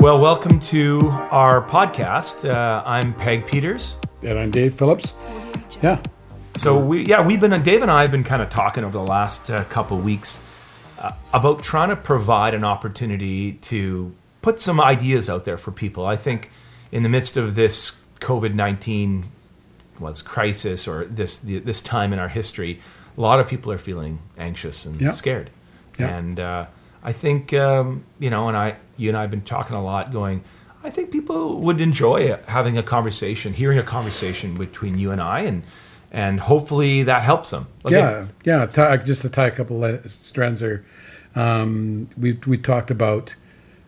Well, welcome to our podcast. Uh, I'm Peg Peters. And I'm Dave Phillips. Yeah. So we, yeah, we've been, Dave and I have been kind of talking over the last uh, couple weeks uh, about trying to provide an opportunity to put some ideas out there for people. I think in the midst of this COVID nineteen was crisis or this this time in our history, a lot of people are feeling anxious and scared, Yeah. and uh, I think um, you know, and I, you and I have been talking a lot, going. I think people would enjoy having a conversation, hearing a conversation between you and I, and and hopefully that helps them. Yeah. Yeah. Tie, just to tie a couple of strands there. Um, we, we talked about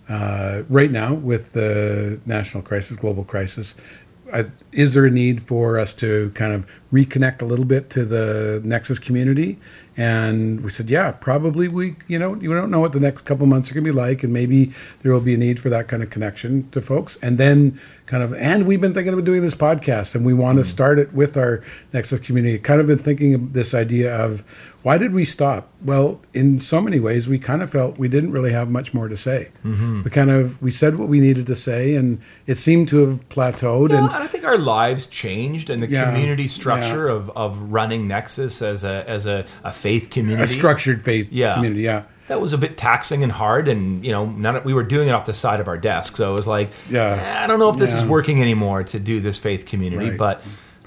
uh, right now with the national crisis, global crisis. Uh, is there a need for us to kind of reconnect a little bit to the Nexus community? And we said, yeah, probably we, you know, you don't know what the next couple months are going to be like, and maybe there will be a need for that kind of connection to folks. And then, kind of, and we've been thinking about doing this podcast, and we want to hmm. start it with our Nexus community. Kind of been thinking of this idea of why did we stop? Well, in so many ways, we kind of felt we didn't really have much more to say. Mm-hmm. We kind of we said what we needed to say, and it seemed to have plateaued. Well, and and I think our lives changed, and the Yeah, community structure of, of running Nexus as a as a, a faith community a structured faith Yeah. community, yeah. That was a bit taxing and hard, and you know, none we were doing it off the side of our desk, so it was like, Yeah. "Eh, I don't know if this is working anymore to do this faith community, Right. but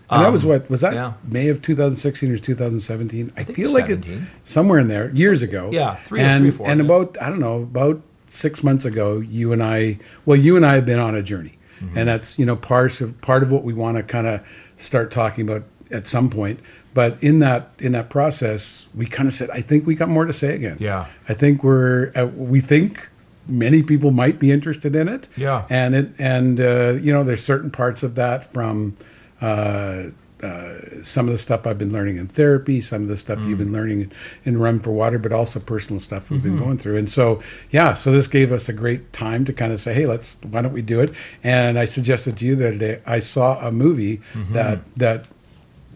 And that um, was what was that yeah. May of 2016 or 2017? I, think feel like it somewhere in there years ago. Yeah, three or and three four, and yeah. about I don't know about six months ago, you and I well, you and I have been on a journey, Mm-hmm. and that's you know part of part of what we want to kind of start talking about at some point. But in that in that process, we kind of said, I think we got more to say again. Yeah. I think we're uh, we think many people might be interested in it. Yeah. and it and uh, you know there's certain parts of that from. Uh, uh, some of the stuff I've been learning in therapy, some of the stuff you've been learning in, Run for Water, but also personal stuff we've been going through. And so, yeah, so this gave us a great time to kind of say, hey, let's why don't we do it? And I suggested to you the other day, I saw a movie that that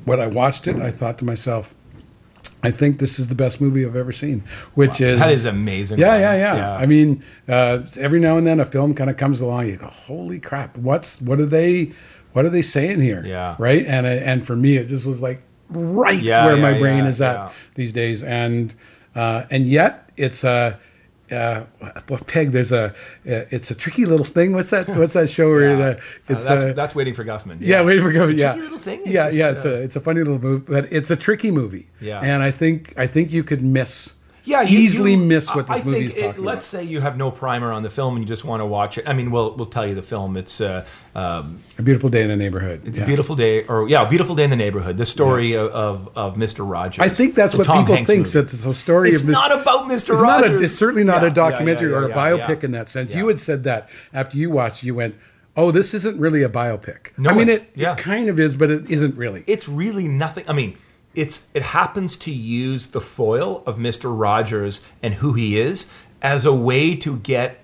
when I watched it, I thought to myself, I think this is the best movie I've ever seen, which is that is amazing. yeah, man. yeah, yeah, I mean, uh, every now and then a film kind of comes along. You go, "Holy crap! What's what are they? What are they saying here?" Yeah. right. And uh, and for me, it just was like right Yeah, where my brain yeah, is at yeah. these days. And uh, and yet it's a. Uh, well, Peg, there's a, uh, it's a tricky little thing. What's that? What's that show where Yeah. it, uh, Uh, it's that's, uh, that's waiting for Guffman. yeah, waiting for. It's a Yeah, tricky little thing. It's yeah, just, yeah. It's uh, a it's a funny little movie, but it's a tricky movie. Yeah. and I think I think you could miss. Yeah, you- easily you- miss what this I movie is it- talking Let's say you have no primer on the film and you just want to watch it. I mean, we'll we'll tell you the film. It's uh, um, A beautiful day in the neighborhood. it's a beautiful day, or yeah, a beautiful day in the neighborhood. The story of, of of Mr. Rogers. I think that's what Tom people Hanks think. movie. It's a story It's of this. not about Mr. It's not Rogers. a. It's certainly not Yeah, a yeah, documentary yeah, or a yeah, biopic yeah. in that sense. Yeah. You had said that after you watched, you went, "Oh, this isn't really a biopic." No, I mean, it, yeah. it kind of is, but it isn't really. it's really nothing. I mean, it's it happens to use the foil of Mr. Rogers and who he is as a way to get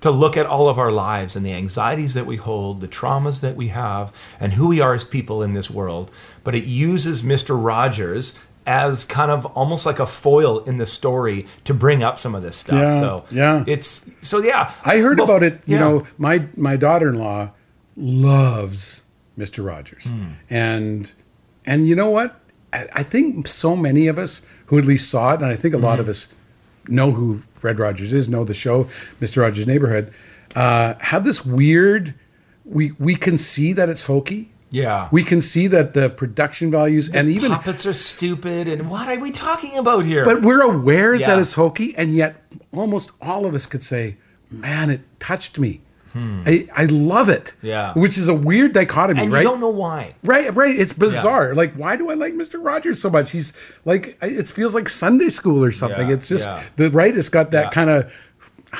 to look at all of our lives and the anxieties that we hold, the traumas that we have, and who we are as people in this world. But it uses Mr. Rogers as kind of almost like a foil in the story to bring up some of this stuff. Yeah, so yeah. it's so yeah. I heard Bef- about it. You yeah. know, my my daughter-in-law loves Mr. Rogers, Hmm. and and you know what? I, think so many of us who at least saw it, and I think a Hmm. lot of us know who Fred Rogers is, know the show, Mr. Rogers' Neighborhood, uh, have this weird. We we can see that it's hokey. Yeah. We can see that the production values and even puppets are stupid and what are we talking about here? But we're aware Yeah. that it's hokey, and yet almost all of us could say, "Man, it touched me. I, I love it." Hmm. Yeah. which is a weird dichotomy, and right? you don't know why. Right, right. It's bizarre. Like, why do I like Mr. Rogers so much? He's like, it feels like Sunday school or something. Yeah, it's just yeah. the right. It's got that Yeah. kind of,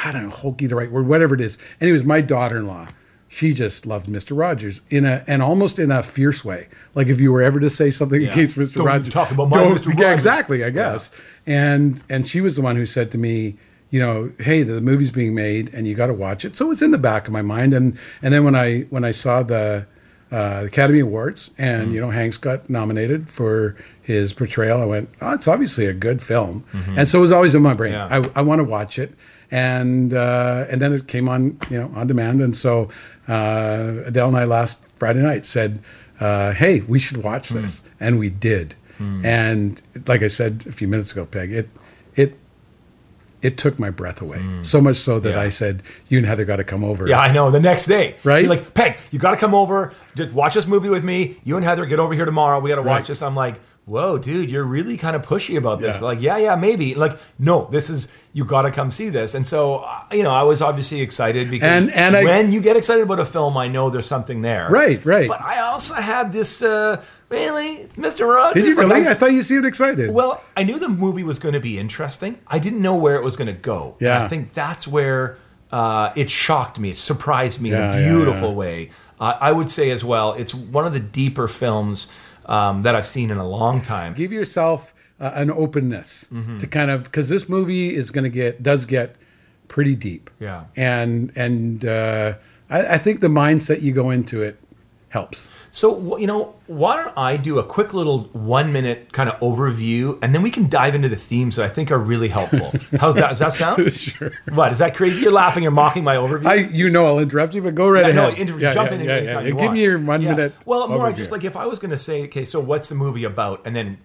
I don't know, hokey the right word, whatever it is. Anyways, my daughter-in-law, she just loved Mr. Rogers in a and almost in a fierce way. Like if you were ever to say something Yeah. against Mr. Don't Rogers, talk about my don't- Mr. Yeah, exactly. I guess. And and she was the one who said to me, you know, hey, the movie's being made and you got to watch it. So it's in the back of my mind. And and then when I when I saw the uh, Academy Awards, and you know Hanks got nominated for his portrayal. I went, oh, it's obviously a good film, and so it was always in my brain. Yeah. I, I want to watch it, and uh, and then it came on you know on demand, and so uh, Adele and I last Friday night said, uh, hey, we should watch this, and we did, and like I said a few minutes ago, Peg, it it it took my breath away mm. so much so that Yeah. I said, you and Heather got to come over. Yeah, I know. The next day, Right? You're like, Peg, you got to come over. Just watch this movie with me. You and Heather get over here tomorrow. We got to watch Right. this. I'm like, whoa, dude, you're really kind of pushy about this. Yeah. Like, yeah, yeah, maybe. Like, no, this is you got to come see this. And so, uh, you know, I was obviously excited because And- and I- when you get excited about a film, I know there's something there. Right, right. But I also had this. Uh, really, it's Mr. Rogers. Did you Like, really? I- I, thought you seemed excited. well, I knew the movie was going to be interesting. I didn't know where it was going to go. And Yeah. I think that's where uh, it shocked me. It surprised me Yeah, in a beautiful yeah. way. Uh, I would say as well, it's one of the deeper films um, that I've seen in a long time. give yourself uh, an openness Mm-hmm. to kind of because this movie is going to get does get pretty deep. Yeah. and and uh, I, I think the mindset you go into it helps. So, you know, why don't I do a quick little one minute kind of overview and then we can dive into the themes that I think are really helpful. How's that? Does that sound? Sure. What? Is that crazy? You're laughing, you're mocking my overview? I you know I'll interrupt you, but go right I know, ahead. interview, Yeah, jump yeah, in yeah, anytime yeah. you Give want. me your one Yeah. minute. Well, more overview. just like if I was going to say, okay, so what's the movie about, and then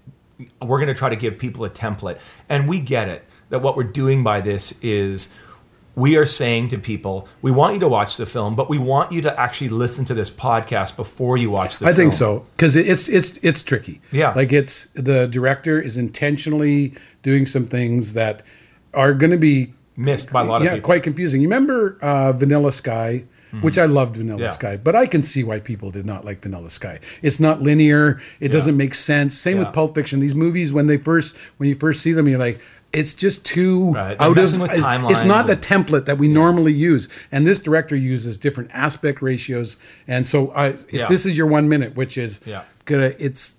we're going to try to give people a template, and we get it that what we're doing by this is we are saying to people, we want you to watch the film, but we want you to actually listen to this podcast before you watch the film. I film. think so because it's it's it's tricky. Yeah. like it's the director is intentionally doing some things that are going to be Missed by a lot of yeah, people. quite confusing. You remember uh, Vanilla Sky, which I loved Vanilla Yeah. Sky, but I can see why people did not like Vanilla Sky. It's not linear. It doesn't make sense. Same Yeah. with Pulp Fiction. These movies, when they first when you first see them, you're like. It's just too Right. Out of. It's not the template that we normally use, and this director uses different aspect ratios. And so, I, Yeah. this is your one minute, which is Yeah. gonna, it's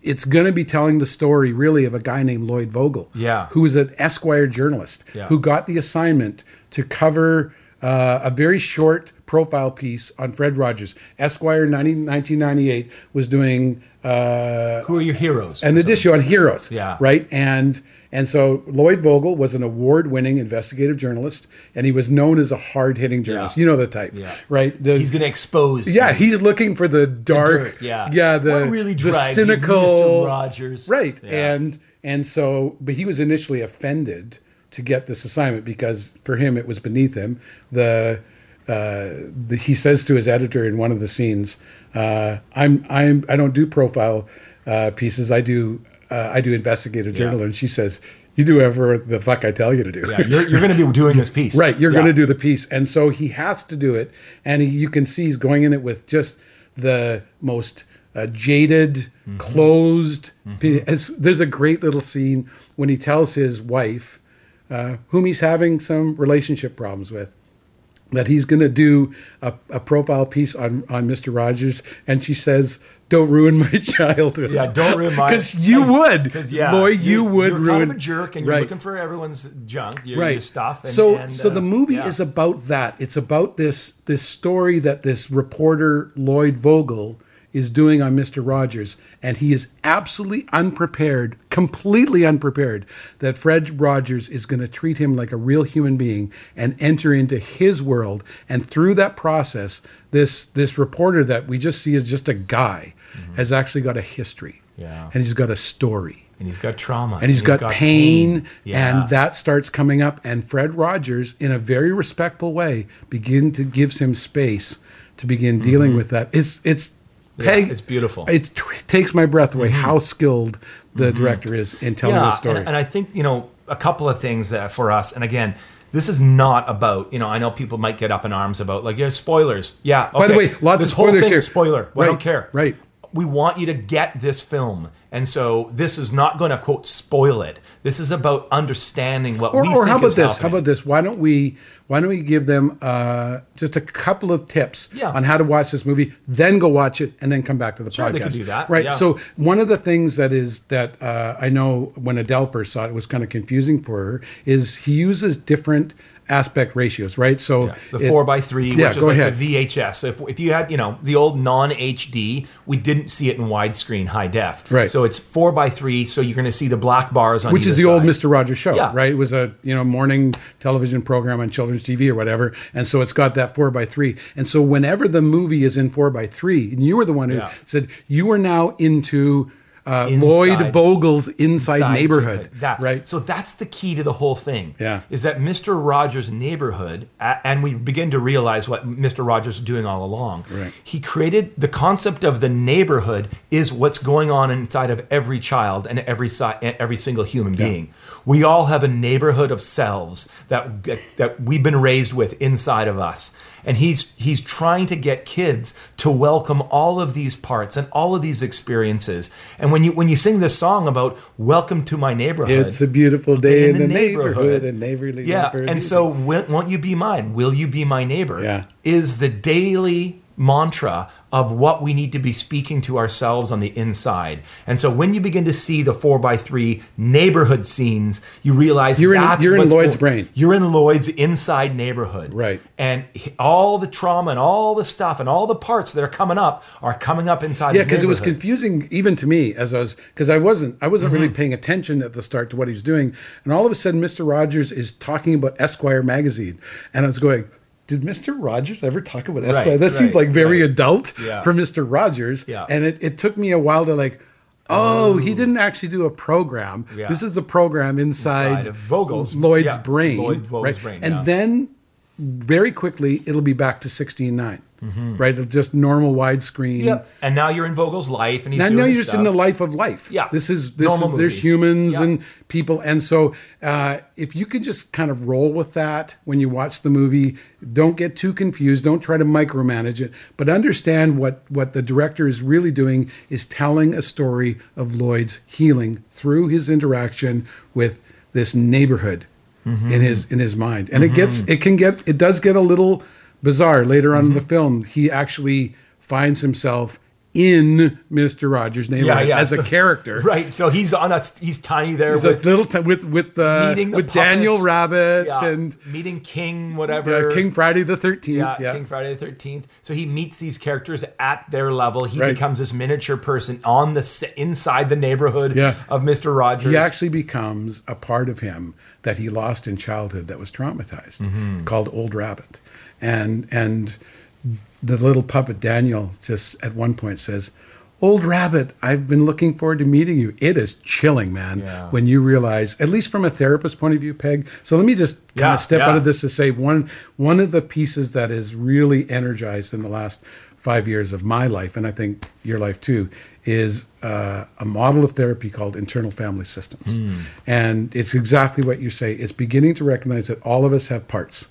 it's going to be telling the story really of a guy named Lloyd Vogel, Yeah. who is an Esquire journalist Yeah. who got the assignment to cover uh, a very short profile piece on Fred Rogers. Esquire 90, 1998 was doing uh, Who are your heroes? an edition on heroes, Yeah. right? And and so Lloyd Vogel was an award-winning investigative journalist, and he was known as a hard-hitting journalist. Yeah. You know the type, Yeah. right? The, He's going to expose. yeah, he's looking for the dark, dirt, yeah. yeah, the What really the cynical, Mr. Rogers? right? Yeah. And and so, but he was initially offended to get this assignment because for him it was beneath him. The, uh, the he says to his editor in one of the scenes, uh, "I'm I'm I don't do profile uh, pieces. I do uh, I do investigative journalism." And she says, "You do whatever the fuck I tell you to do." Yeah, you're, you're going to be doing this piece. Right, you're Yeah. going to do the piece, and so he has to do it, and he, you can see he's going in it with just the most uh, jaded, closed. It's, there's a great little scene when he tells his wife, uh, whom he's having some relationship problems with, that he's going to do a, a profile piece on on Mister Rogers, and she says. Don't ruin my childhood. Yeah, don't ruin my- Because you would. Because yeah, Lloyd, you you're- would you're ruin. kind of a jerk, and you're Right looking for everyone's junk, your, right your stuff. And, so and, so uh, the movie yeah. is about that it's about this this story that this reporter lloyd vogel is doing on mr rogers and he is absolutely unprepared completely unprepared that fred rogers is going to treat him like a real human being and enter into his world and through that process this this reporter that we just see as just a guy has actually got a history Mm-hmm. Yeah. and he's got a story and he's got trauma, and he's got, pain, Yeah. and that starts coming up and fred rogers in a very respectful way begin to gives him space to begin dealing with that it's it's Mm-hmm. Yeah, Peg, it's beautiful. Mm-hmm. it tr- takes my breath away how skilled the director is in telling the story And, and I think you know a couple of things that for us, and again, this is not about you know. I know people might get up in arms about like yeah, spoilers. Yeah. By the way, lots this of whole spoilers thing here. Spoiler. Well, I don't care. right. We want you to get this film, and so this is not going to quote spoil it. This is about understanding what or, we or how about is this? How about this? Why don't we why don't we give them uh, just a couple of tips Yeah. on how to watch this movie, then go watch it, and then come back to the Sure, podcast. they can do that, right? yeah. So one of the things that is that uh, I know when Adele first saw it, it was kind of confusing for her is he uses different aspect ratios, right? So Yeah, the it- four by three, Yeah, which is like ahead. the VHS. If, if you had, you know, the old non HD, we didn't see it in widescreen high def. Right. So it's four by three. So you're going to see the black bars on which is the either old. Mr. Rogers show, Yeah. right? It was a you know morning television program on children's TV or whatever, and so it's got that four by three. And so whenever the movie is in four by three, and you were the one who said you are now into uh, Inside. Lloyd Vogel's inside, Inside neighborhood, That. right? So that's the key to the whole thing. Yeah. Is that Mr. Rogers' neighborhood, and we begin to realize what Mr. Rogers is doing all along. Right. He created the concept of the neighborhood is what's going on inside of every child and every si- every single human being. We all have a neighborhood of selves that that we've been raised with inside of us. And he's he's trying to get kids to welcome all of these parts and all of these experiences. And when you when you sing this song about welcome to my neighborhood, It's a beautiful day in, the, neighborhood, and neighborly. yeah, neighborhood. and so will, won't you be mine? Will you be my neighbor? Yeah. is the daily mantra of what we need to be speaking to ourselves on the inside. And so when you begin to see the four by three neighborhood scenes, you realize You're in- you're in Lloyd's go- brain. You're in Lloyd's inside neighborhood, Right. And all the trauma and all the stuff and all the parts that are coming up are coming up inside. yeah, because it was confusing even to me as I was because I wasn't I wasn't Mm-hmm. really paying attention at the start to what he was doing, and all of a sudden Mr. Rogers is talking about Esquire magazine, and I was going. Did Mr. Rogers ever talk about Esquire? Right, that seems like very right. adult Yeah. for Mr. Rogers. Yeah. And it, it took me a while to like, oh, he oh. didn't actually do a program. Yeah. This is a program inside, Inside Vogel's- Lloyd's brain. Lloyd Vogel's brain, And then very quickly it'll be back to 16.9. Mm-hmm. Right? Just normal widescreen. Yep. And now you're in Vogel's life, and he's Now, now you're just stuff. in the life of life. Yeah. This is this Normal is there's humans Yeah. and people, and so uh, if you can just kind of roll with that when you watch the movie, don't get too confused. Don't try to micromanage it, but understand what what the director is really doing is telling a story of Lloyd's healing through his interaction with this neighborhood Mm-hmm. in his in his mind, and it gets it can get it does get a little bizarre later on in the Mm-hmm. film. He actually finds himself in Mister Rogers' neighborhood as so- a character. right? So he's on a he's tiny there He's a with little t- with with uh, the with Daniel. Rabbit Yeah, and meeting King, whatever King Friday the Thirteenth. Yeah, Yeah, King Friday the Thirteenth. So he meets these characters at their level. He Right. becomes this miniature person on the inside the neighborhood Yeah. of Mister Rogers. he actually becomes a part of him that he lost in childhood that was traumatized, Mm-hmm. called Old Rabbit, and and the little puppet Daniel just at one point says. Old Rabbit, I've been looking forward to meeting you. It is chilling, man, Yeah. when you realize, at least from a therapist point of view, Peg. So let me just kind Yeah, of step yeah. out of this to say one one of the pieces that is really energized in the last five years of my life, and I think your life too, is uh, a model of therapy called internal family systems. And it's exactly what you say. It's beginning to recognize that all of us have parts.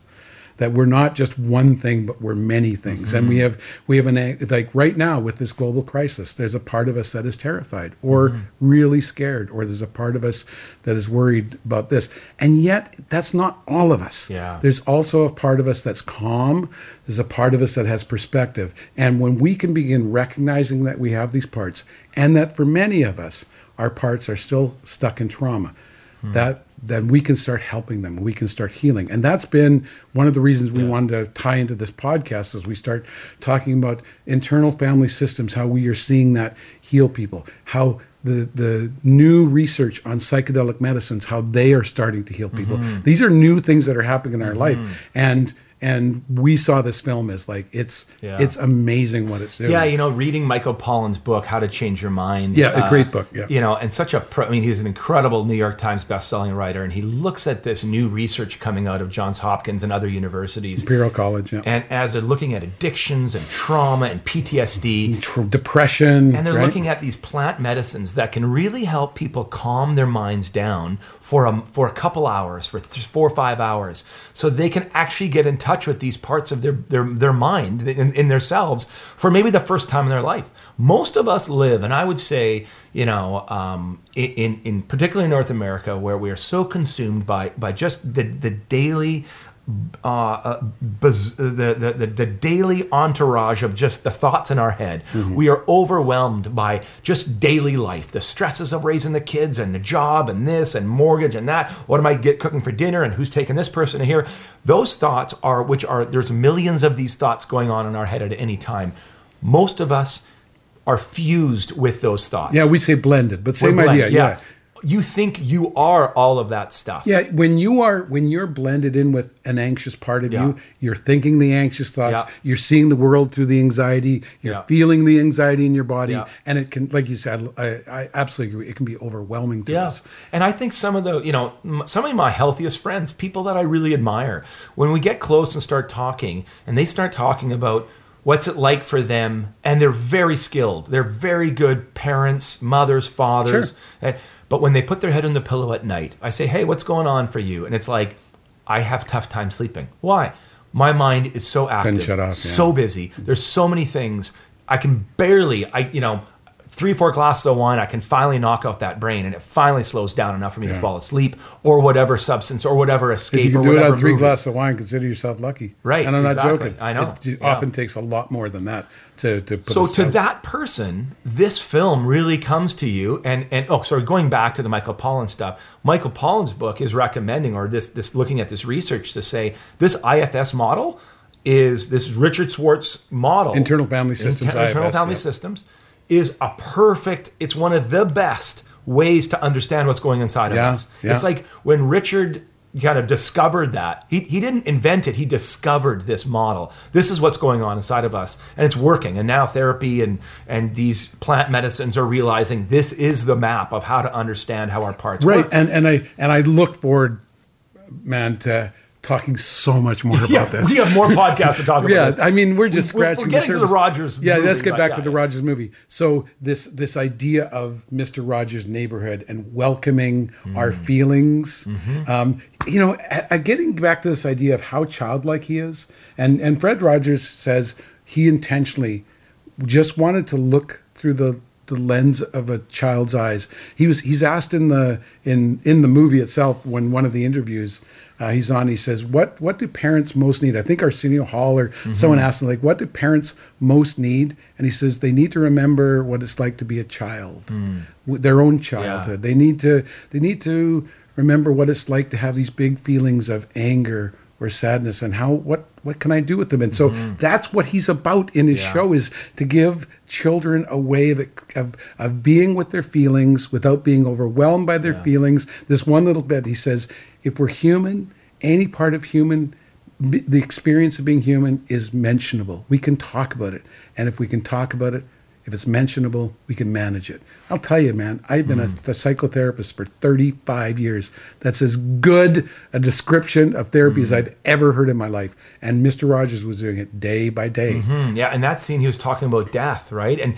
That we're not just one thing, but we're many things, and we mm-hmm. have we have an like right now with this global crisis. There's a part of us that is terrified, or mm-hmm. really scared, or there's a part of us that is worried about this, and yet that's not all of us. Yeah. There's also a part of us that's calm. There's a part of us that has perspective. And when we can begin recognizing that we have these parts, and that for many of us, our parts are still stuck in trauma, Hmm. that then we can start helping them. We can start healing. And that's been one of the reasons we wanted to tie into this podcast as we start talking about internal family systems, how we are seeing that heal people, how the the new research on psychedelic medicines, how they are starting to heal people. Mm-hmm. These are new things that are happening in our life, mm-hmm. and and we saw this film as like it's Yeah. it's amazing what it's doing. Yeah, you know, reading Michael Pollan's book, How to Change Your Mind. Yeah, a uh, great book, yeah. You know, and such a, pro, I mean, he's an incredible New York Times bestselling writer, and he looks at this new research coming out of Johns Hopkins and other universities. Imperial College, yeah. And as they're looking at addictions and trauma and PTSD, Tr- depression, and they're right? looking at these plant medicines that can really help people calm their minds down for a, for a couple hours, for th- four or five hours, so they can actually get in touch with these parts of their their, their mind in, in themselves for maybe the first time in their life. Most of us live, and I would say, you know, um, in, in in particularly North America, where we are so consumed by by just the the daily uh, uh, baz- the, the, the, the daily entourage of just the thoughts in our head. We are overwhelmed by just daily life, the stresses of raising the kids and the job and this and mortgage and that. What am I get cooking for dinner and who's taking this person here? Those thoughts are, which are, there's millions of these thoughts going on in our head at any time. Most of us are fused with those thoughts. Yeah, we say blended, but same blend- idea. Yeah. You think you are all of that stuff. Yeah, when you are when you're blended in with an anxious part of Yeah. you, you're thinking the anxious thoughts, Yeah. you're seeing the world through the anxiety, you're Yeah. feeling the anxiety in your body, and it can, like you said, I, I absolutely agree. It can be overwhelming to us. And I think some of the, you know, some of my healthiest friends, people that I really admire, when we get close and start talking, and they start talking about what's it like for them, and they're very skilled. They're very good parents, mothers, fathers. Sure. Eh, but when they put their head on the pillow at night, I say, hey, what's going on for you? And it's like, I have tough time sleeping. Why? My mind is so active, off, yeah. so busy. There's so many things. I can barely, I you know, three, four glasses of wine, I can finally knock out that brain, and it finally slows down enough for me to fall asleep, or whatever substance, or whatever If escape, you can or do it on three movie. glasses of wine, consider yourself lucky. Right, And I'm not joking. I know. It, Yeah. often takes a lot more than that to, to put So to out. that person, this film really comes to you, and and oh, sorry, going back to the Michael Pollan stuff. Michael Pollan's book is recommending, or this this looking at this research to say this IFS model is this Richard Schwartz model, Internal Family Systems, internal IFS, family yeah. systems, is a perfect. It's one of the best ways to understand what's going inside Yeah, of us. yeah. It's like when Richard kind of discovered that he, he didn't invent it he discovered this model this is what's going on inside of us and it's working and now therapy and and these plant medicines are realizing this is the map of how to understand how our parts right. work Right. And and I and I look forward, man, to talking so much more about yeah, this. we have more podcasts to talk about yeah, this. I mean, we're just We- we're- scratching we're getting the to the. Rogers Yeah, let's get back yeah, to the yeah. Rogers movie. So this this idea of Mr. Rogers' neighborhood and welcoming Mm. our feelings, Mm-hmm. um, you know, a- a- getting back to this idea of how childlike he is, and and Fred Rogers says he intentionally just wanted to look through the the lens of a child's eyes. He was he's asked in the in in the movie itself when one of the interviews uh, he's on. He says, "What what do parents most need?" I think Arsenio Hall or Mm-hmm. someone asked him like, "What do parents most need?" And he says, "They need to remember what it's like to be a child, with their own childhood. They need to they need to remember what it's like to have these big feelings of anger." Or sadness, and how what what can I do with them? And so that's what he's about in his Mm-hmm. Yeah. show is to give children a way of, of, of being with their feelings without being overwhelmed by their feelings. This one little bit, he says, if we're human, any part of human, the experience of being human is mentionable. We can talk about it. And if we can talk about it, if it's mentionable, we can manage it. I'll tell you, man, I've been a, a psychotherapist for 35 years. That's as good a description of therapy as I've ever heard in my life. And Mr. Rogers was doing it day by day. Hmm, yeah, and that scene he was talking about death, right? And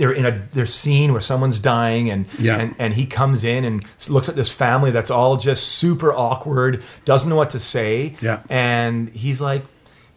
they're in a their scene where someone's dying, and Yeah. and and he comes in and looks at this family that's all just super awkward, doesn't know what to say, Yeah. and he's like,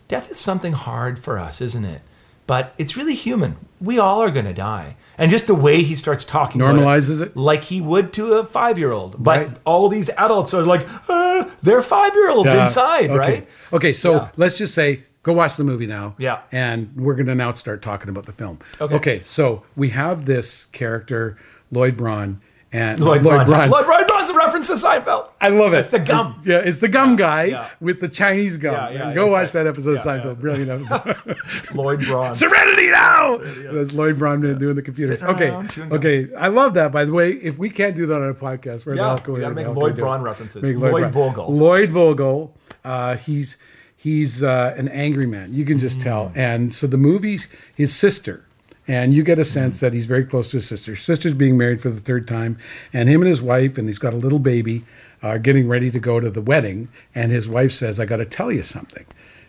"Death is something hard for us, isn't it?" But it's really human. We all are going to die, and just the way he starts talking about Normalizes it? like he would to a five-year-old. But Right. all these adults are like, uh, they're five-year-olds Yeah. inside, okay. right? Okay, so Yeah. let's just say go watch the movie now. Yeah. And we're going to now start talking about the film. Okay. Okay, so we have this character, Lloyd Braun. And Lloyd, Braun. Braun. Lloyd Braun does a reference to Seinfeld. I love it. It's the gum. yeah, it's the gum guy yeah. with the Chinese gum. Yeah, yeah, go watch that episode of Seinfeld. yeah. Brilliant episode. Lloyd Braun. Serenity now. That's Lloyd Braun doing the computers. Okay, okay. I love that. By the way, if we can't do that on a podcast, where the Yeah, hell can we gotta make Lloyd can we do it? Braun references. Make Lloyd Braun. Vogel. Lloyd Vogel. Uh, he's he's uh, an angry man. You can just tell. Mm. And so the movie's his sister. And you get a sense that he's very close to his sister. His sister's being married for the third time, and him and his wife, and he's got a little baby, are getting ready to go to the wedding. And his wife says, "I got to tell you something."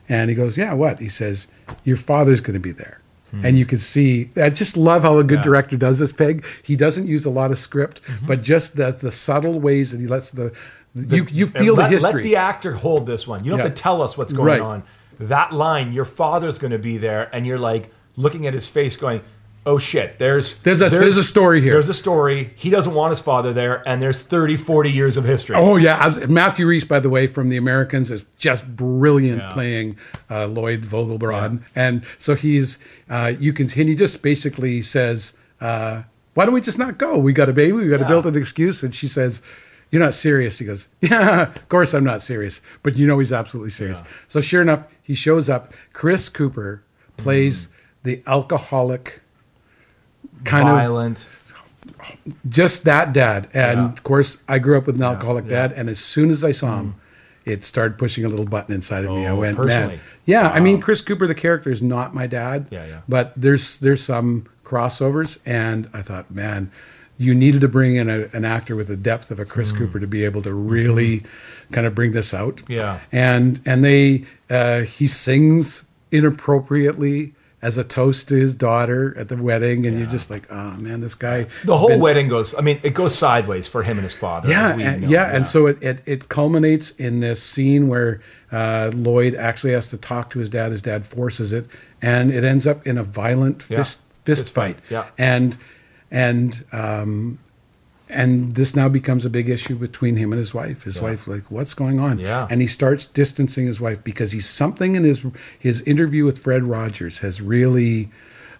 And he goes, "Yeah, what?" He says, "Your father's going to be there." And you can see, I just love how a good Hmm. Yeah. director does this, Peg. He doesn't use a lot of script, Mm-hmm. but just the, the subtle ways that he lets the, you, you feel let, the history. Let the actor hold this one. You don't have to tell us what's going Right. on. That line, your father's going to be there, and you're like looking at his face, going, oh shit, there's There's a- there's a story here. There's a story. He doesn't want his father there, and there's 30, 40 years of history. Oh yeah, was- Matthew Rhys, by the way, from The Americans, is just brilliant Yeah. playing uh, Lloyd Vogelbrod, and so he's uh, you can and he just basically says, uh, "Why don't we just not go? We got a baby. We got to Yeah. build an excuse." And she says, "You're not serious." He goes, "Yeah, of course I'm not serious, but you know he's absolutely serious." So sure enough, he shows up. Chris Cooper plays the alcoholic kind of Violent. just that dad. And Yeah. of course, I grew up with an alcoholic yeah. dad, and as soon as I saw him, mm. it started pushing a little button inside of me. I Oh, went, personally? man, yeah. I mean, Chris Cooper, the character, is not my dad. Yeah, yeah. But there's there's some crossovers, and I thought, man, you needed to bring in a, an actor with the depth of a Chris Cooper to be able to really kind of bring this out. Mm-hmm. Yeah. and and they uh, he sings inappropriately. As a toast to his daughter at the wedding, and you're just like, oh man, this guy. The whole been- wedding goes. I mean, it goes sideways for him and his father. yeah, and, know. yeah, and so it, it it culminates in this scene where uh, Lloyd actually has to talk to his dad. His dad forces it, and it ends up in a violent Yeah. fist fist Fist fight, fight. yeah. and and um, and this now becomes a big issue between him and his wife. His Yeah. wife, like, what's going on? Yeah. and he starts distancing his wife because he's something in his his interview with Fred Rogers has really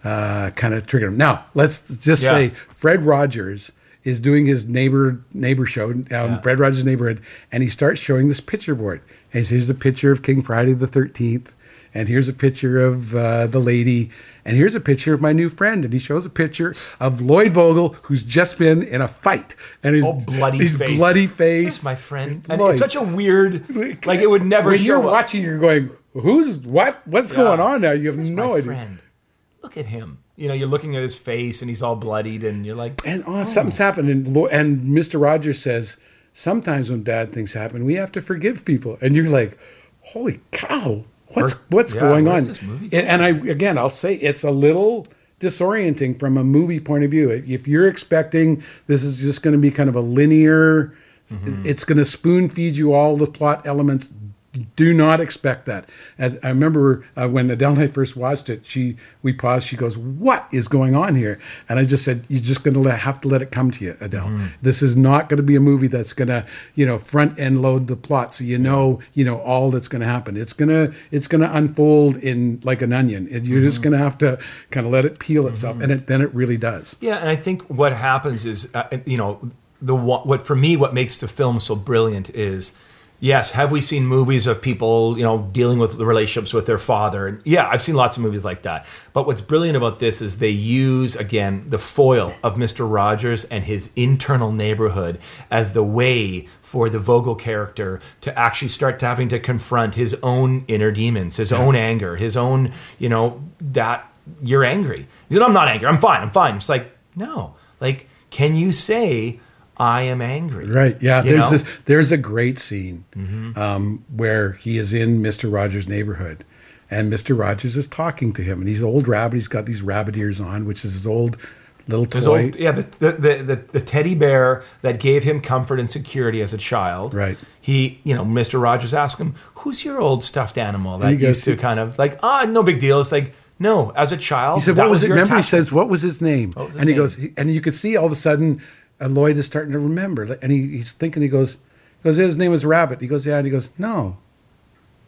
uh, kind of triggered him. Now, let's just Yeah. say Fred Rogers is doing his neighbor neighbor show down Yeah. Fred Rogers' neighborhood, and he starts showing this picture board. And he says, here's a picture of King Friday the Thirteenth, and here's a picture of uh, the lady, and here's a picture of my new friend. And he shows a picture of Lloyd Vogel, who's just been in a fight, and his Oh, bloody his face. bloody face. My friend. And Lloyd. it's such a weird, like it would never when you're up. watching, you're going, "Who's what? What's Yeah. going on now?" You have Here's no idea. friend. Look at him. You know, you're looking at his face and he's all bloodied, and you're like, And oh, something's happened. And, and Mr. Rogers says, sometimes when bad things happen, we have to forgive people. And you're like, holy cow, what's what's yeah, going on? this movie And, and I again, I'll say it's a little disorienting from a movie point of view. If you're expecting this is just going to be kind of a linear, Mm-hmm. it's going to spoon feed you all the plot elements. Do not expect that. As I remember uh, when Adele and I first watched it, she we paused. She goes, "What is going on here?" And I just said, "You're just going to have to let it come to you, Adele. Mm-hmm. This is not going to be a movie that's going to, you know, front end load the plot, so you know, you know, all that's going to happen. It's gonna it's going to unfold in like an onion. And you're Mm-hmm. just going to have to kind of let it peel itself, and it, then it really does. Yeah, and I think what happens is, uh, you know, the what for me what makes the film so brilliant is, yes, have we seen movies of people, you know, dealing with the relationships with their father? And yeah, I've seen lots of movies like that. But what's brilliant about this is they use again the foil of Mr. Rogers and his internal neighborhood as the way for the Vogel character to actually start having to confront his own inner demons, his own anger, his own, you know, that you're angry. He said, I'm not angry. I'm fine. I'm fine. It's like, no. Like, can you say, I am angry? Right. Yeah. You there's know? this. There's a great scene Mm-hmm. um, where he is in Mr. Rogers' neighborhood, and Mr. Rogers is talking to him, and he's an old rabbit. He's got these rabbit ears on, which is his old little toy. old, yeah, the, the, the, the, teddy bear that gave him comfort and security as a child. Right. He, you know, Mr. Rogers asked him, Who's your old stuffed animal that used to to- kind of like, ah, no big deal. It's like, no, as a child. He said, "What was it?" your Remember, he says, "What was his name?" Was his and he name? goes, and you could see all of a sudden, uh, Lloyd is starting to remember, and he, he's thinking. He goes, he "Goes, his name was Rabbit." He goes, "Yeah," and he goes, "No,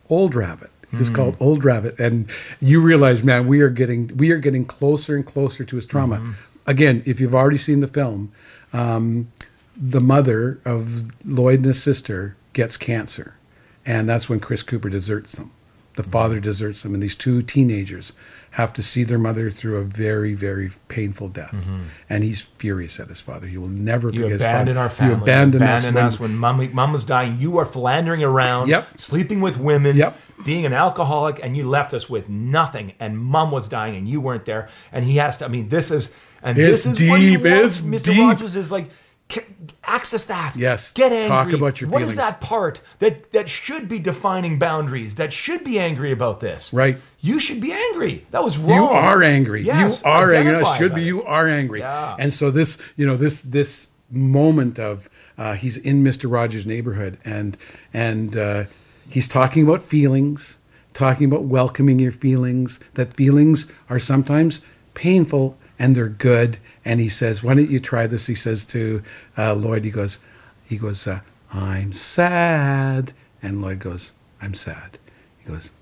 Old Rabbit." He was called Old Rabbit, and you realize, man, we are getting we are getting closer and closer to his trauma. Hmm. Again, if you've already seen the film, um, the mother of Lloyd and his sister gets cancer, and that's when Chris Cooper deserts them. The father deserts them, and these two teenagers have to see their mother through a very, very painful death. And he's furious at his father. He will never Mm-hmm. You forget his abandoned father. our family. You abandoned, us. abandoned when- us when mom, mom was dying. You are philandering around, Yep. sleeping with women, Yep. being an alcoholic, and you left us with nothing. And mom was dying, and you weren't there. And he has to. I mean, this is and It's this is what he deep, wants. Mr. deep. Rogers is like. "Ca- Access that. Yes. Get angry. Talk about your What is feelings. that part that that should be defining boundaries? That should be angry about this. Right. You should be angry. That was wrong. You are angry. Yes, you are angry. It should be. it. You are angry. Yeah. And so this, you know, this this moment of uh, he's in Mister Rogers' neighborhood, and and uh, he's talking about feelings, talking about welcoming your feelings. That feelings are sometimes painful and they're good. And he says, "Why don't you try this?" He says to uh, Lloyd, he goes, he goes, uh, "I'm sad," and Lloyd goes, "I'm sad." He goes,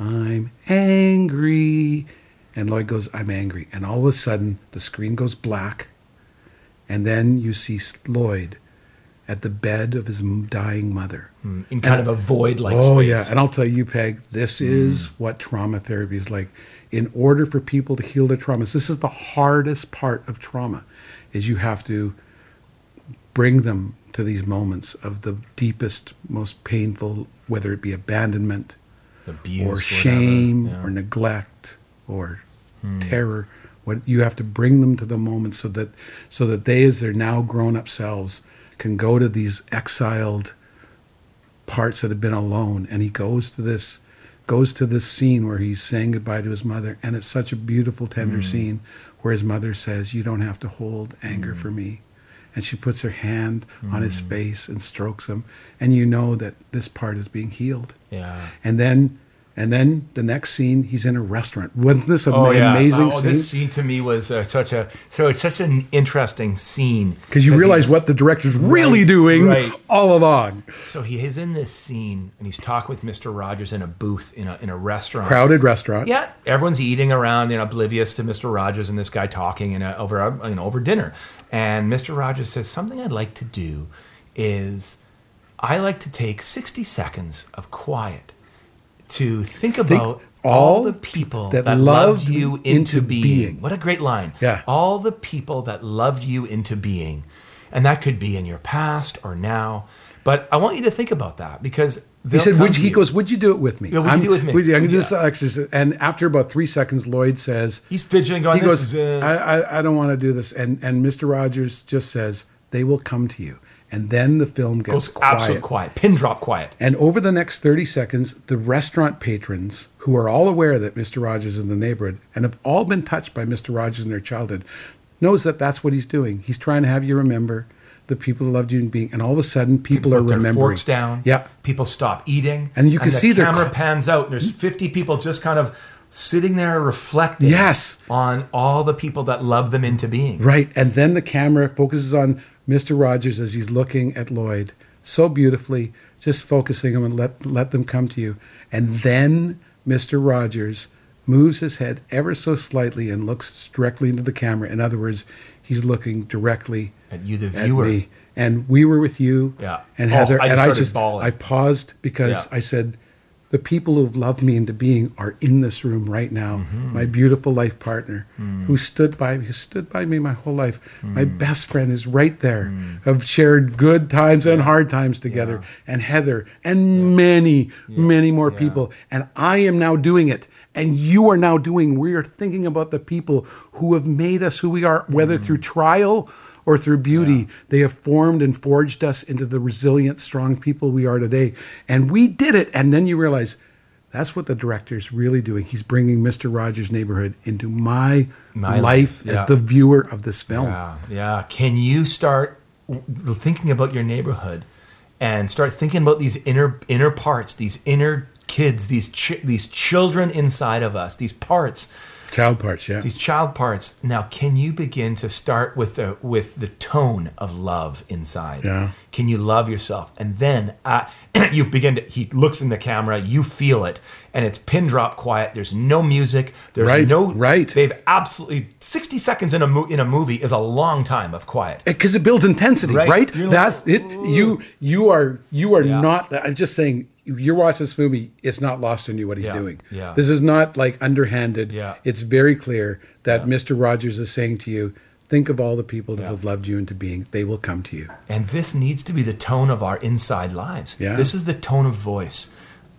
"I'm angry," and Lloyd goes, "I'm angry." And all of a sudden, the screen goes black, and then you see Lloyd at the bed of his dying mother. in kind of a void like Oh space. yeah, and I'll tell you, Peg, this is what trauma therapy is like. In order for people to heal their traumas, this is the hardest part of trauma, is you have to bring them to these moments of the deepest, most painful, whether it be abandonment Abuse, or shame Yeah. Hmm. or neglect or terror. What you have to bring them to the moment so that so that they, as their now grown up selves, can go to these exiled parts that have been alone. And he goes to this goes to this scene where he's saying goodbye to his mother, and it's such a beautiful, tender Hmm. scene where his mother says, "You don't have to hold anger for me." And she puts her hand on his face and strokes him, and you know that this part is being healed. Yeah. And then, and then the next scene, he's in a restaurant. Wasn't this an Oh yeah. amazing oh, scene? this scene to me was uh, such a so it's such an interesting scene Because you realize what the director's really doing right. all along. So he is in this scene and he's talking with Mr. Rogers in a booth in a in a restaurant. Crowded restaurant. Yeah, everyone's eating around, know, oblivious to Mr. Rogers and this guy talking in a, over a, you know over dinner. And Mr. Rogers says something I'd like to do is I like to take 60 seconds of quiet to think about all, all the people that that, loved loved you into into, being. being. What a great line. Yeah. All the people that loved you into being. And that could be in your past or now. But I want you to think about that because He said, "Would to he goes? Would you do it with me? Yeah, would you I'm, do it with me? would you- I'm do this exercise." And after about three seconds, Lloyd says, He's fidgeting, going, "He this goes, is, uh, I, I, I don't want to do this." And and Mr. Rogers just says, "They will come to you." And then the film gets goes quiet. absolute quiet, pin drop quiet. And over the next 30 seconds, the restaurant patrons, who are all aware that Mr. Rogers is in the neighborhood and have all been touched by Mr. Rogers in their childhood, knows that that's what he's doing. He's trying to have you remember the people who loved you and being, and all of a sudden, people, are put their remembering. forks down. Yeah. People stop eating, And you can the see the camera pans out. And there's hmm? 50 people just kind of sitting there reflecting. Yes. on all the people that love them into being. Right. And then the camera focuses on Mr. Rogers as he's looking at Lloyd so beautifully, just focusing and let, let them come to you. And then Mr. Rogers moves his head ever so slightly and looks directly into the camera. In other words, he's looking directly At you, the viewer. me. And we were with you Yeah. and Oh, Heather. I just and I just bawling. I paused because Yeah. I said, the people who've loved me into being are in this room right now. Mm-hmm. My beautiful life partner, Mm. who stood by me, who stood by me my whole life. My Mm. best friend is right there. Have shared good times and hard times together. And Heather and many, many more people. And I am now doing it. And you are now doing. We are thinking about the people who have made us who we are, whether Mm. through trial or through beauty. They have formed and forged us into the resilient, strong people we are today. And we did it. And then you realize that's what the director's really doing. He's bringing Mr. Rogers' Neighborhood into my, My life, life, as the viewer of this film. Yeah, yeah. Can you start thinking about your neighborhood and start thinking about these inner inner parts, these inner kids, these ch- these children inside of us, these parts Child parts, yeah. these child parts now can you begin to start with the with the tone of love inside Yeah. can you love yourself and then uh, you begin to he looks in the camera you feel it and it's pin drop quiet there's no music there's Right, no right. they've absolutely 60 seconds in a mo- in a movie is a long time of quiet because it builds intensity, right? Right. You're like, That's it. You you are you are Yeah. not. I'm just saying. You're watching this movie. It's not lost on you what he's Yeah, doing. yeah. This is not like underhanded. Yeah. It's very clear that Mr. Rogers is saying to you, think of all the people that Yeah. have loved you into being. They will come to you. And this needs to be the tone of our inside lives. Yeah. This is the tone of voice,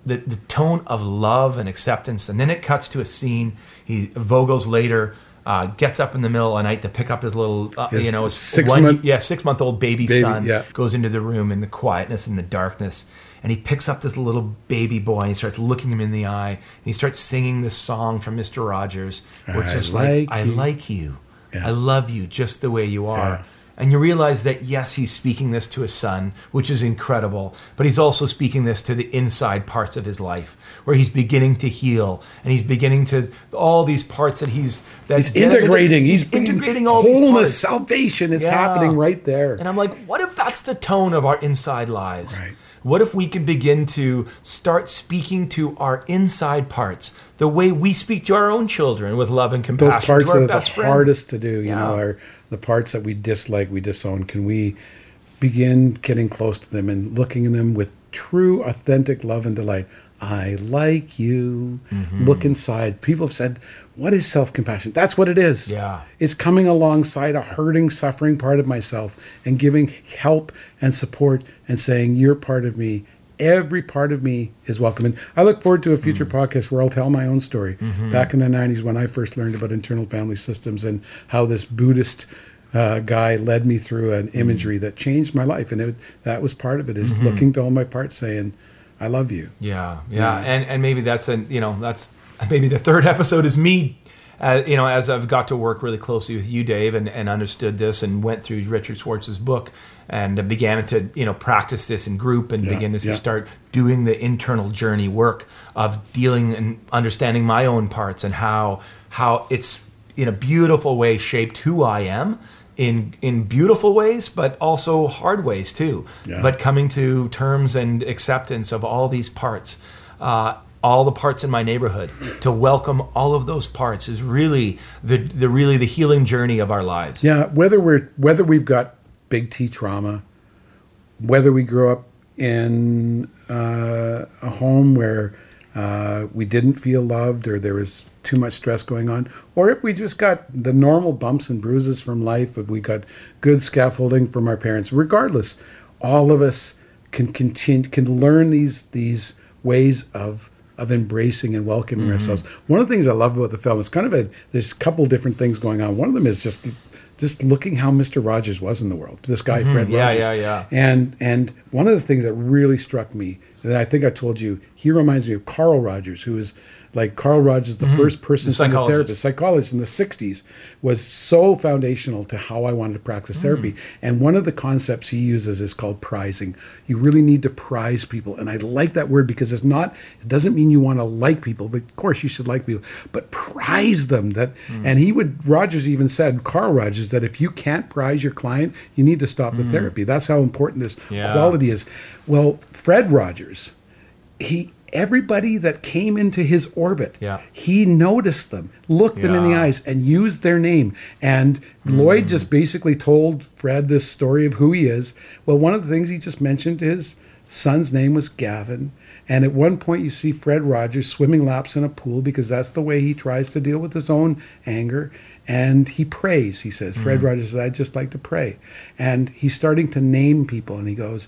the, the tone of love and acceptance. And then it cuts to a scene. He Vogel's later uh, gets up in the middle of the night to pick up his little, uh, His you know, six one, month- yeah, six month old baby, Baby, son. yeah. Goes into the room in the quietness and the darkness. And he picks up this little baby boy and he starts looking him in the eye. And he starts singing this song from Mr. Rogers, which I is like, like I like you. Yeah. I love you just the way you are. And you realize that, yes, he's speaking this to his son, which is incredible, but he's also speaking this to the inside parts of his life, where he's beginning to heal and he's beginning to all these parts that he's that He's get him into- integrating. He's, he's integrating all these wholeness, salvation. is Yeah. happening right there. And I'm like, what if that's the tone of our inside lives? Right. What if we could begin to start speaking to our inside parts the way we speak to our own children with love and compassion? Those parts to our that are the friends? hardest to do, you Yeah. know, are the parts that we dislike, we disown. Can we begin getting close to them and looking at them with true, authentic love and delight? I like you. Mm-hmm. Look inside. People have said, What is self compassion? That's what it is. Yeah. It's coming alongside a hurting, suffering part of myself and giving help and support and saying, You're part of me. Every part of me is welcome. And I look forward to a future podcast where I'll tell my own story. Back in the 90s when I first learned about internal family systems and how this Buddhist uh, guy led me through an imagery that changed my life. And it, that was part of it is looking to all my parts saying, I love you. Yeah, yeah, and and maybe that's an you know that's maybe the third episode is me. Uh, you know, as I've got to work really closely with you, Dave, and, and understood this, and went through Richard Schwartz's book, and began to you know practice this in group, and Yeah, begin to yeah. start doing the internal journey work of dealing and understanding my own parts and how how it's in a beautiful way shaped who I am in in beautiful ways, but also hard ways too. Yeah. But coming to terms and acceptance of all these parts, uh, all the parts in my neighborhood, to welcome all of those parts is really the, the really the healing journey of our lives. Yeah, whether we're whether we've got big T trauma, whether we grew up in uh, a home where uh, we didn't feel loved or there was too much stress going on, or if we just got the normal bumps and bruises from life, but we got good scaffolding from our parents. Regardless, all of us can continue can learn these these ways of of embracing and welcoming ourselves. One of the things I love about the film is kind of a there's a couple different things going on. One of them is just just looking how Mr. Rogers was in the world. This guy Fred Yeah, Rogers. yeah, yeah. And and one of the things that really struck me I think I told you, he reminds me of Carl Rogers, who is like Carl Rogers, the mm-hmm. first person Mm-hmm. The psychotherapist, psychologist. psychologist in the 60s, was so foundational to how I wanted to practice mm. therapy. And one of the concepts he uses is called prizing. You really need to prize people. And I like that word because it's not, it doesn't mean you want to like people, but of course you should like people, but prize them. That mm. and he would Rogers even said, Carl Rogers, that if you can't prize your client, you need to stop the mm. therapy. That's how important this Yeah. quality is. Well, Fred Rogers, he everybody that came into his orbit Yeah. he noticed them looked them in the eyes and used their name. And lloyd just hmm. basically told fred this story of who he is. Well one of the things he just mentioned his son's name was gavin. And at one point you see fred rogers swimming laps in a pool because that's the way he tries to deal with his own anger. And he prays he says. Fred hmm. rogers says i'd just like to pray. And he's starting to name people and he goes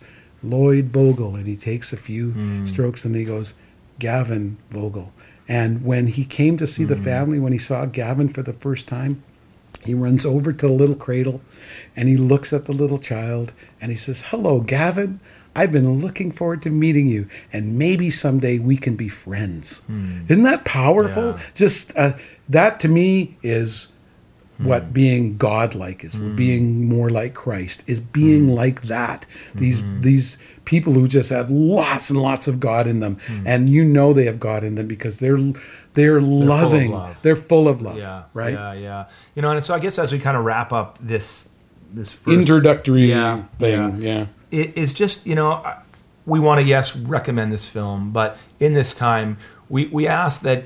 Lloyd Vogel, and he takes a few hmm. strokes and he goes, Gavin Vogel. And when he came to see the hmm. family, when he saw Gavin for the first time, he runs over to the little cradle and he looks at the little child and he says, Hello, Gavin. I've been looking forward to meeting you, and maybe someday we can be friends. Hmm. Isn't that powerful? Yeah. Just uh, that to me is what hmm. being godlike is hmm. being more like christ is being hmm. like that. These these people who just have lots and lots of god in them. And you know they have god in them because they're they're, loving. love. they're full of love Yeah, right? Yeah, yeah. You know, and so I guess as we kind of wrap up this this first, introductory Yeah, thing yeah, it is just you know we want to yes recommend this film but in this time we we ask that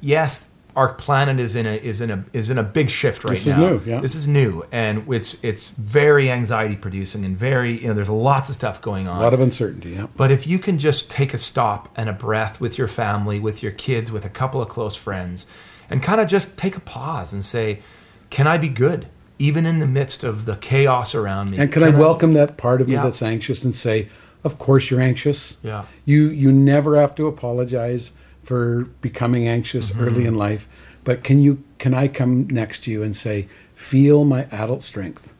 yes our planet is in a is in a is in a big shift right This is now new, yeah. this is new and it's it's very anxiety producing and very you know there's lots of stuff going on a lot of uncertainty yeah but if you can just take a stop and a breath with your family, with your kids, with a couple of close friends, and kind of just take a pause and say, Can I be good? Even in the midst of the chaos around me. and can, I welcome that part of me Yeah. that's anxious and say of course you're anxious Yeah. you you never have to apologize for becoming anxious Mm-hmm. early in life but can you can i come next to you and say feel my adult strength.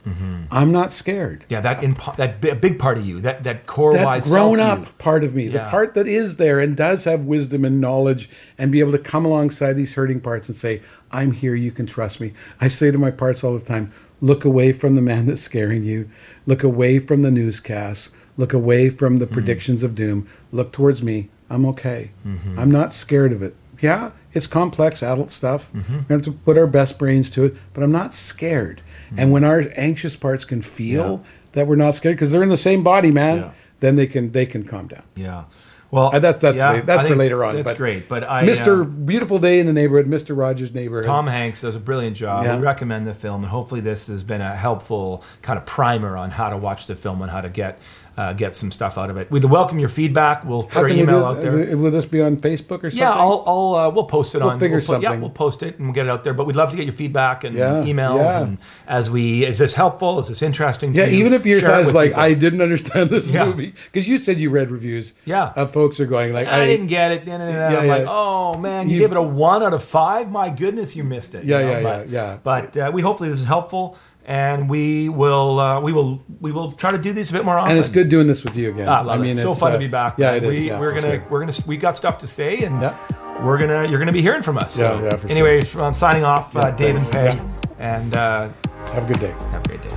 I'm not scared. Yeah, that in that bi- big part of you, that that core that wise grown up you. part of me, the part that is there and does have wisdom and knowledge and be able to come alongside these hurting parts and say, I'm here, you can trust me. I say to my parts all the time, look away from the man that's scaring you, look away from the newscasts, look away from Mm-hmm. the predictions of doom, look towards me. I'm okay. Mm-hmm. I'm not scared of it. Yeah, it's complex adult stuff. Mm-hmm. We have to put our best brains to it, but I'm not scared. And when our anxious parts can feel Mm-hmm. Yeah. that we're not scared because they're in the same body, man, Yeah. then they can they can calm down. Yeah. Well, Uh, that's that's yeah, that's for later on. That's but great. But I, Mr. uh, Beautiful Day in the Neighborhood, Mr. Rogers' Neighborhood. Tom Hanks does a brilliant job. Yeah. We recommend the film, and hopefully, this has been a helpful kind of primer on how to watch the film and how to get uh, get some stuff out of it. We'd welcome your feedback. We'll put How our email out there. Will this be on Facebook or something? Yeah, I'll, I'll uh, we'll post it We'll on. figure we'll put- Yeah, we'll post it and we'll get it out there. But we'd love to get your feedback and Yeah, emails. yeah. And as we, is this helpful? Is this interesting? yeah, you? even if your thoughts like, people. I didn't understand this Yeah. movie because you said you read reviews. Yeah. of folks are going like, I, didn't get it. da, da. Yeah, I'm like, oh man, you gave it a one out of five. My goodness, you missed it. you Yeah, know? yeah, but, yeah, yeah. But uh, we hopefully this is helpful, and we will uh, we will we will try to do these a bit more often. And it's good doing this with you again. Ah, I mean, it. It's so fun to uh, be back. Yeah, it is. We, yeah, we're for gonna sure. we're gonna we got stuff to say, and Yeah. we're gonna you're gonna be hearing from us. Yeah, So yeah, for sure. anyway, I'm signing off, uh, Yeah, Dave and thanks. Peg, and uh, have a good day. have a